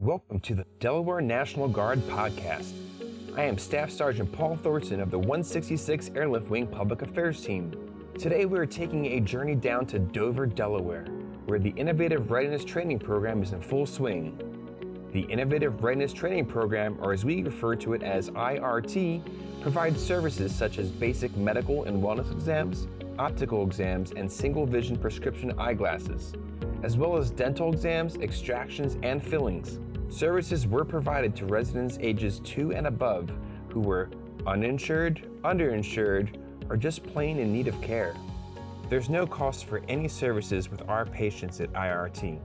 Welcome to the Delaware National Guard podcast. I am Staff Sergeant Paul Thorson of the 166 Airlift Wing Public Affairs Team. Today we are taking a journey down to Dover, Delaware, where the Innovative Readiness Training Program is in full swing. The Innovative Readiness Training Program, or as we refer to it as IRT, provides services such as basic medical and wellness exams, optical exams, and single vision prescription eyeglasses, as well as dental exams, extractions, and fillings. Services were provided to residents ages 2 and above who were uninsured, underinsured, or just plain in need of care. There's no cost for any services with our patients at IRT.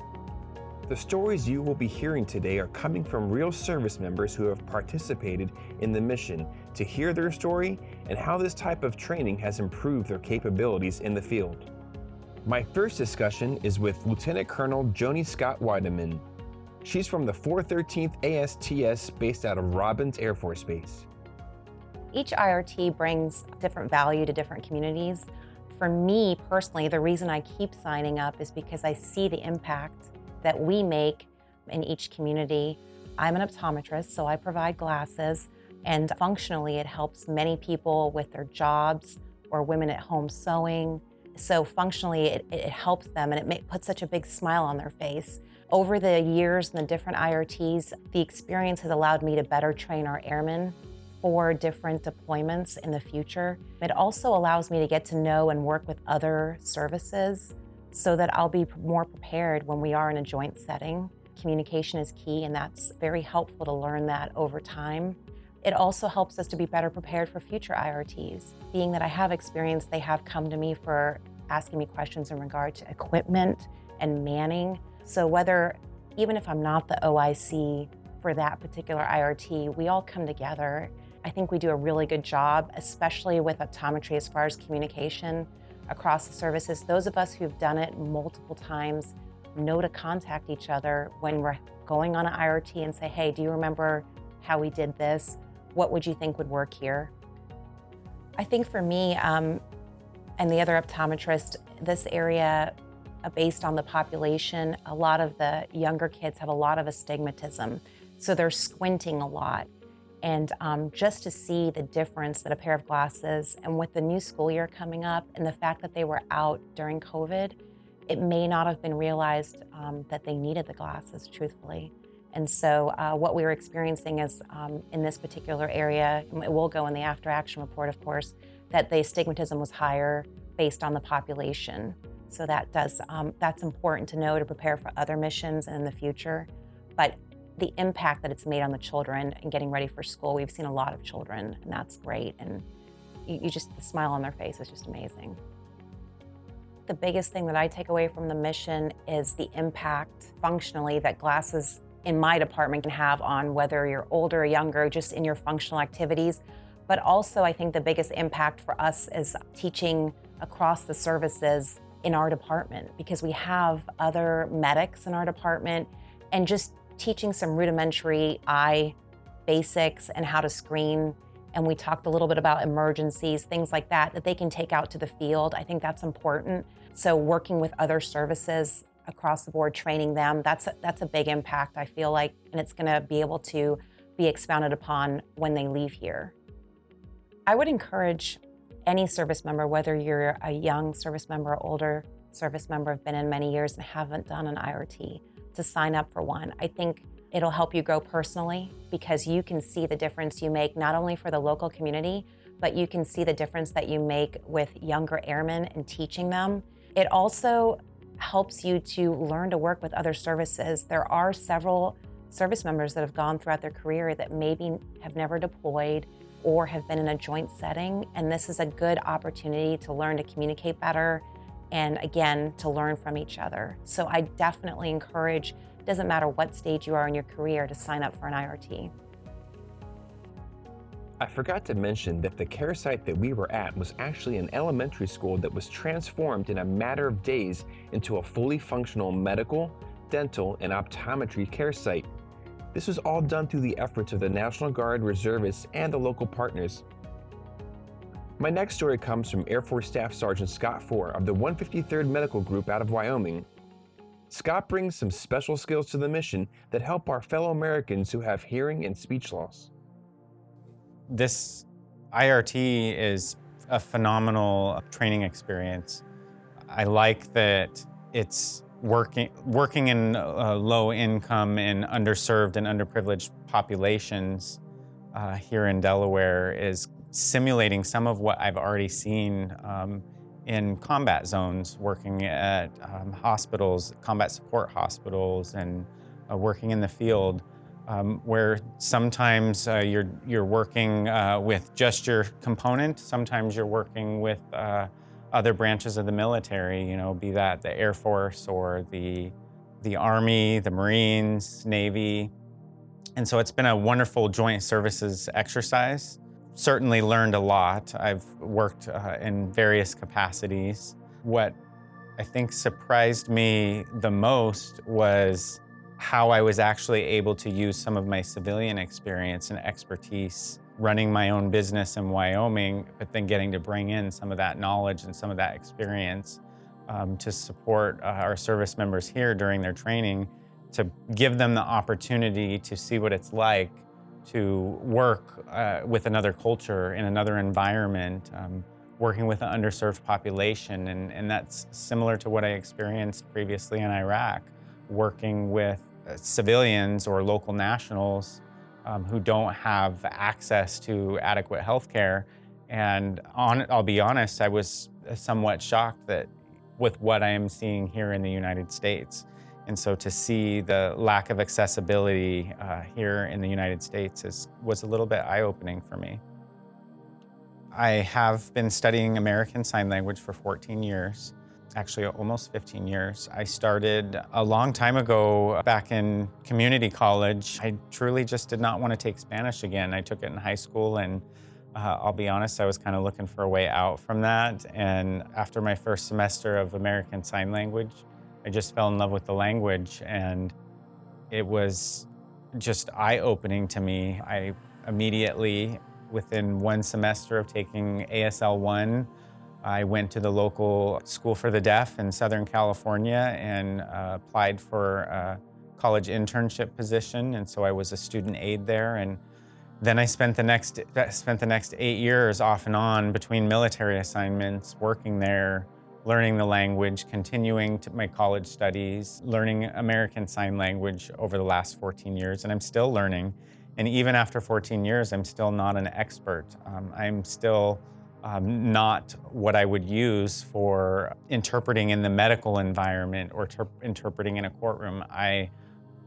The stories you will be hearing today are coming from real service members who have participated in the mission to hear their story and how this type of training has improved their capabilities in the field. My first discussion is with Lieutenant Colonel Joni Scott Weideman, She's from the 413th ASTS based out of Robins Air Force Base. Each IRT brings different value to different communities. For me personally, the reason I keep signing up is because I see the impact that we make in each community. I'm an optometrist, so I provide glasses, and functionally, it helps many people with their jobs or women at home sewing. So, functionally, it, it helps them and it may, puts such a big smile on their face. Over the years and the different IRTs, the experience has allowed me to better train our airmen for different deployments in the future. It also allows me to get to know and work with other services so that I'll be more prepared when we are in a joint setting. Communication is key, and that's very helpful to learn that over time. It also helps us to be better prepared for future IRTs. Being that I have experience, they have come to me for asking me questions in regard to equipment and manning. So whether, even if I'm not the OIC for that particular IRT, we all come together. I think we do a really good job, especially with optometry as far as communication across the services. Those of us who've done it multiple times know to contact each other when we're going on an IRT and say, hey, do you remember how we did this? What would you think would work here? I think for me um, and the other optometrist, this area uh, based on the population, a lot of the younger kids have a lot of astigmatism. So they're squinting a lot. And um, just to see the difference that a pair of glasses, and with the new school year coming up, and the fact that they were out during COVID, it may not have been realized um, that they needed the glasses, truthfully. And so, uh, what we were experiencing is um, in this particular area, it will go in the after action report, of course, that the astigmatism was higher based on the population. So that does um, that's important to know to prepare for other missions in the future. But the impact that it's made on the children and getting ready for school, we've seen a lot of children, and that's great. And you, you just the smile on their face is just amazing. The biggest thing that I take away from the mission is the impact functionally that glasses in my department can have on whether you're older or younger, just in your functional activities. But also, I think the biggest impact for us is teaching across the services in our department because we have other medics in our department and just teaching some rudimentary eye basics and how to screen. And we talked a little bit about emergencies things like that that they can take out to the field. I think that's important. So working with other services across the board training them that's a, that's a big impact i feel like and it's going to be able to be expounded upon when they leave here i would encourage any service member, whether you're a young service member or older service member, have been in many years and haven't done an IRT, to sign up for one. I think it'll help you grow personally because you can see the difference you make not only for the local community, but you can see the difference that you make with younger airmen and teaching them. It also helps you to learn to work with other services. There are several service members that have gone throughout their career that maybe have never deployed, or have been in a joint setting. And this is a good opportunity to learn to communicate better and again, to learn from each other. So I definitely encourage, doesn't matter what stage you are in your career, to sign up for an IRT. I forgot to mention that the care site that we were at was actually an elementary school that was transformed in a matter of days into a fully functional medical, dental, and optometry care site. This was all done through the efforts of the National Guard reservists and the local partners. My next story comes from Air Force Staff Sergeant Scott Four of the 153rd Medical Group out of Wyoming. Scott brings some special skills to the mission that help our fellow Americans who have hearing and speech loss. This IRT is a phenomenal training experience. I like that it's working working in uh, low income and underserved and underprivileged populations uh, here in Delaware is simulating some of what I've already seen um, in combat zones, working at um, hospitals, combat support hospitals, and uh, working in the field, um, where sometimes uh, you're you're working uh, with just your component, sometimes you're working with uh, other branches of the military. You know, be that the Air Force or the the Army, the Marines, Navy, and so it's been a wonderful joint services exercise certainly learned a lot. I've worked uh, in various capacities. What I think surprised me the most was how I was actually able to use some of my civilian experience and expertise running my own business in Wyoming, but then getting to bring in some of that knowledge and some of that experience um, to support uh, our service members here during their training, to give them the opportunity to see what it's like to work uh, with another culture in another environment, um, working with an underserved population. And, and that's similar to what I experienced previously in Iraq, working with civilians or local nationals um, who don't have access to adequate health care. And on, I'll be honest, I was somewhat shocked that with what I am seeing here in the United States. And so to see the lack of accessibility uh, here in the United States is, was a little bit eye opening for me. I have been studying American Sign Language for 14 years, actually almost 15 years. I started a long time ago back in community college. I truly just did not want to take Spanish again. I took it in high school and uh, I'll be honest, I was kind of looking for a way out from that. And after my first semester of American Sign Language, I just fell in love with the language and it was just eye opening to me. I immediately, within one semester of taking ASL 1, I went to the local school for the deaf in Southern California and uh, applied for a college internship position. And so I was a student aide there. And then I spent the next spent the next eight years off and on between military assignments, working there, learning the language, continuing my college studies, learning American Sign Language over the last 14 years, and I'm still learning. And even after 14 years, I'm still not an expert. Um, I'm still um, not what I would use for interpreting in the medical environment or ter- interpreting in a courtroom. I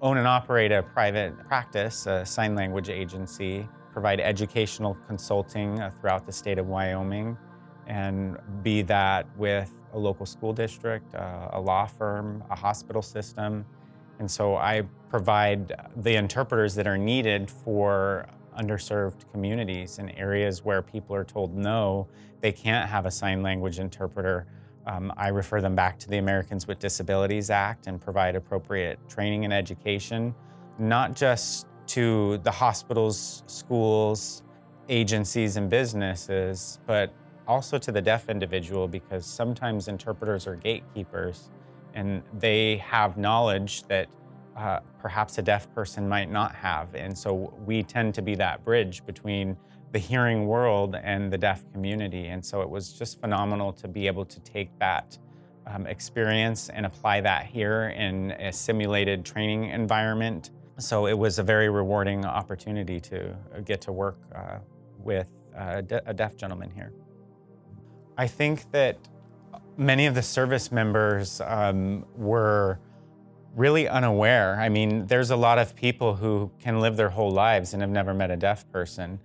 own and operate a private practice, a sign language agency, provide educational consulting uh, throughout the state of Wyoming, and be that with a local school district, uh, a law firm, a hospital system. And so I provide the interpreters that are needed for underserved communities and areas where people are told no, they can't have a sign language interpreter. Um, I refer them back to the Americans with Disabilities Act and provide appropriate training and education, not just to the hospitals, schools, agencies, and businesses, but also to the deaf individual because sometimes interpreters are gatekeepers and they have knowledge that uh, perhaps a deaf person might not have. And so we tend to be that bridge between the hearing world and the deaf community. And so it was just phenomenal to be able to take that um, experience and apply that here in a simulated training environment. So it was a very rewarding opportunity to get to work uh, with a, de- a deaf gentleman here. I think that many of the service members um, were really unaware. I mean, there's a lot of people who can live their whole lives and have never met a deaf person.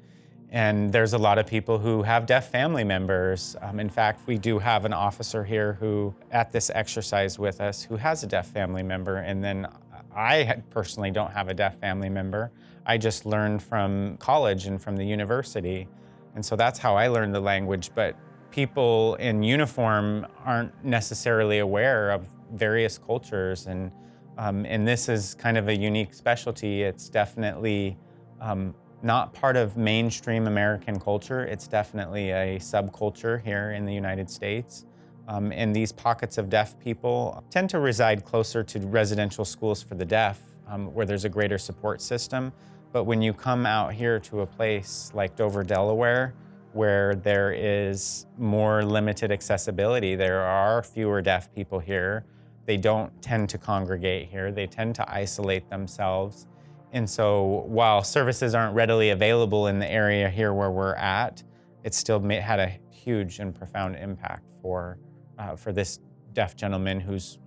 And there's a lot of people who have deaf family members. Um, in fact, we do have an officer here who, at this exercise with us, who has a deaf family member. And then I personally don't have a deaf family member. I just learned from college and from the university. And so that's how I learned the language. But people in uniform aren't necessarily aware of various cultures and um, and this is kind of a unique specialty. It's definitely um, not part of mainstream American culture. It's definitely a subculture here in the United States. Um, and these pockets of deaf people tend to reside closer to residential schools for the deaf, um, where there's a greater support system. But when you come out here to a place like Dover, Delaware, where there is more limited accessibility, there are fewer deaf people here. They don't tend to congregate here, they tend to isolate themselves. And so while services aren't readily available in the area here where we're at, it still had a huge and profound impact for, uh, for this deaf gentleman who's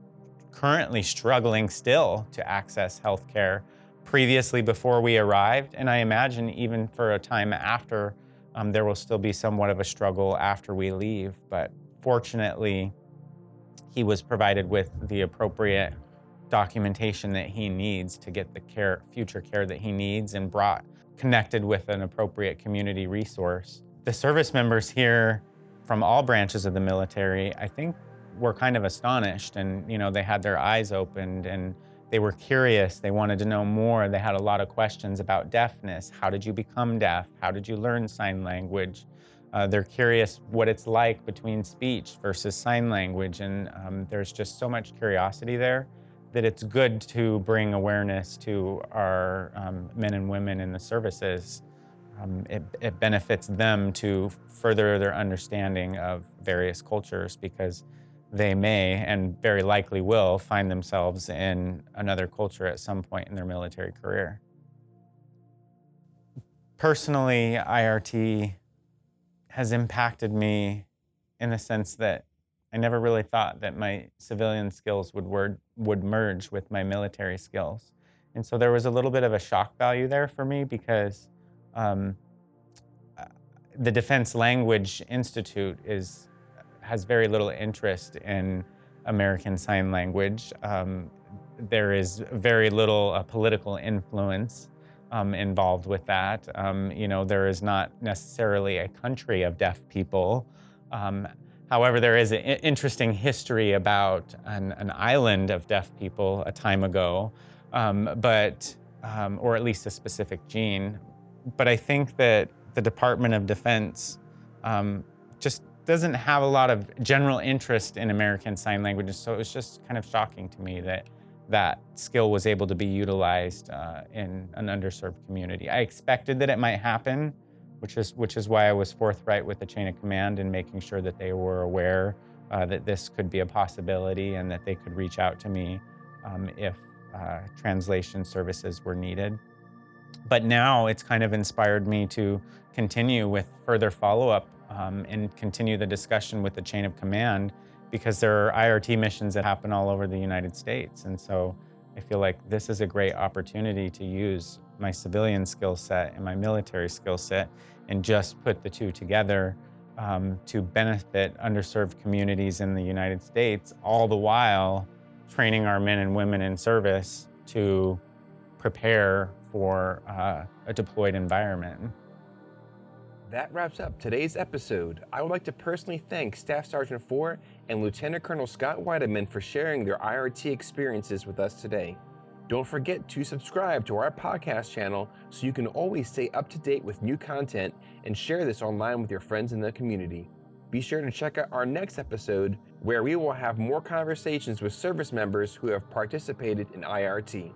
currently struggling still to access health care previously before we arrived. And I imagine even for a time after, um, there will still be somewhat of a struggle after we leave. But fortunately, he was provided with the appropriate documentation that he needs to get the care, future care that he needs, and brought connected with an appropriate community resource. The service members here from all branches of the military, I think, were kind of astonished, and you know, they had their eyes opened and they were curious. They wanted to know more. They had a lot of questions about deafness. How did you become deaf? How did you learn sign language? Uh, they're curious what it's like between speech versus sign language, and um, there's just so much curiosity there that it's good to bring awareness to our um, men and women in the services. Um, it, it, benefits them to further their understanding of various cultures because they may and very likely will find themselves in another culture at some point in their military career. Personally, IRT has impacted me in the sense that I never really thought that my civilian skills would word, would merge with my military skills. And so there was a little bit of a shock value there for me because um, uh, the Defense Language Institute is, has very little interest in American Sign Language. Um, there is very little uh, political influence um, involved with that. Um, you know, there is not necessarily a country of deaf people. Um, However, there is an interesting history about an, an, island of deaf people a time ago, um, but um, or at least a specific gene. But I think that the Department of Defense um, just doesn't have a lot of general interest in American Sign Language, so it was just kind of shocking to me that that skill was able to be utilized uh, in an underserved community. I expected that it might happen which is which is why I was forthright with the chain of command and making sure that they were aware uh, that this could be a possibility and that they could reach out to me um, if uh, translation services were needed. But now it's kind of inspired me to continue with further follow up um, and continue the discussion with the chain of command because there are IRT missions that happen all over the United States. And so I feel like this is a great opportunity to use my civilian skill set and my military skill set and just put the two together um, to benefit underserved communities in the United States, all the while training our men and women in service to prepare for uh, a deployed environment. That wraps up today's episode. I would like to personally thank Staff Sergeant 4 and Lieutenant Colonel Scott Weideman for sharing their IRT experiences with us today. Don't forget to subscribe to our podcast channel so you can always stay up to date with new content and share this online with your friends in the community. Be sure to check out our next episode where we will have more conversations with service members who have participated in IRT.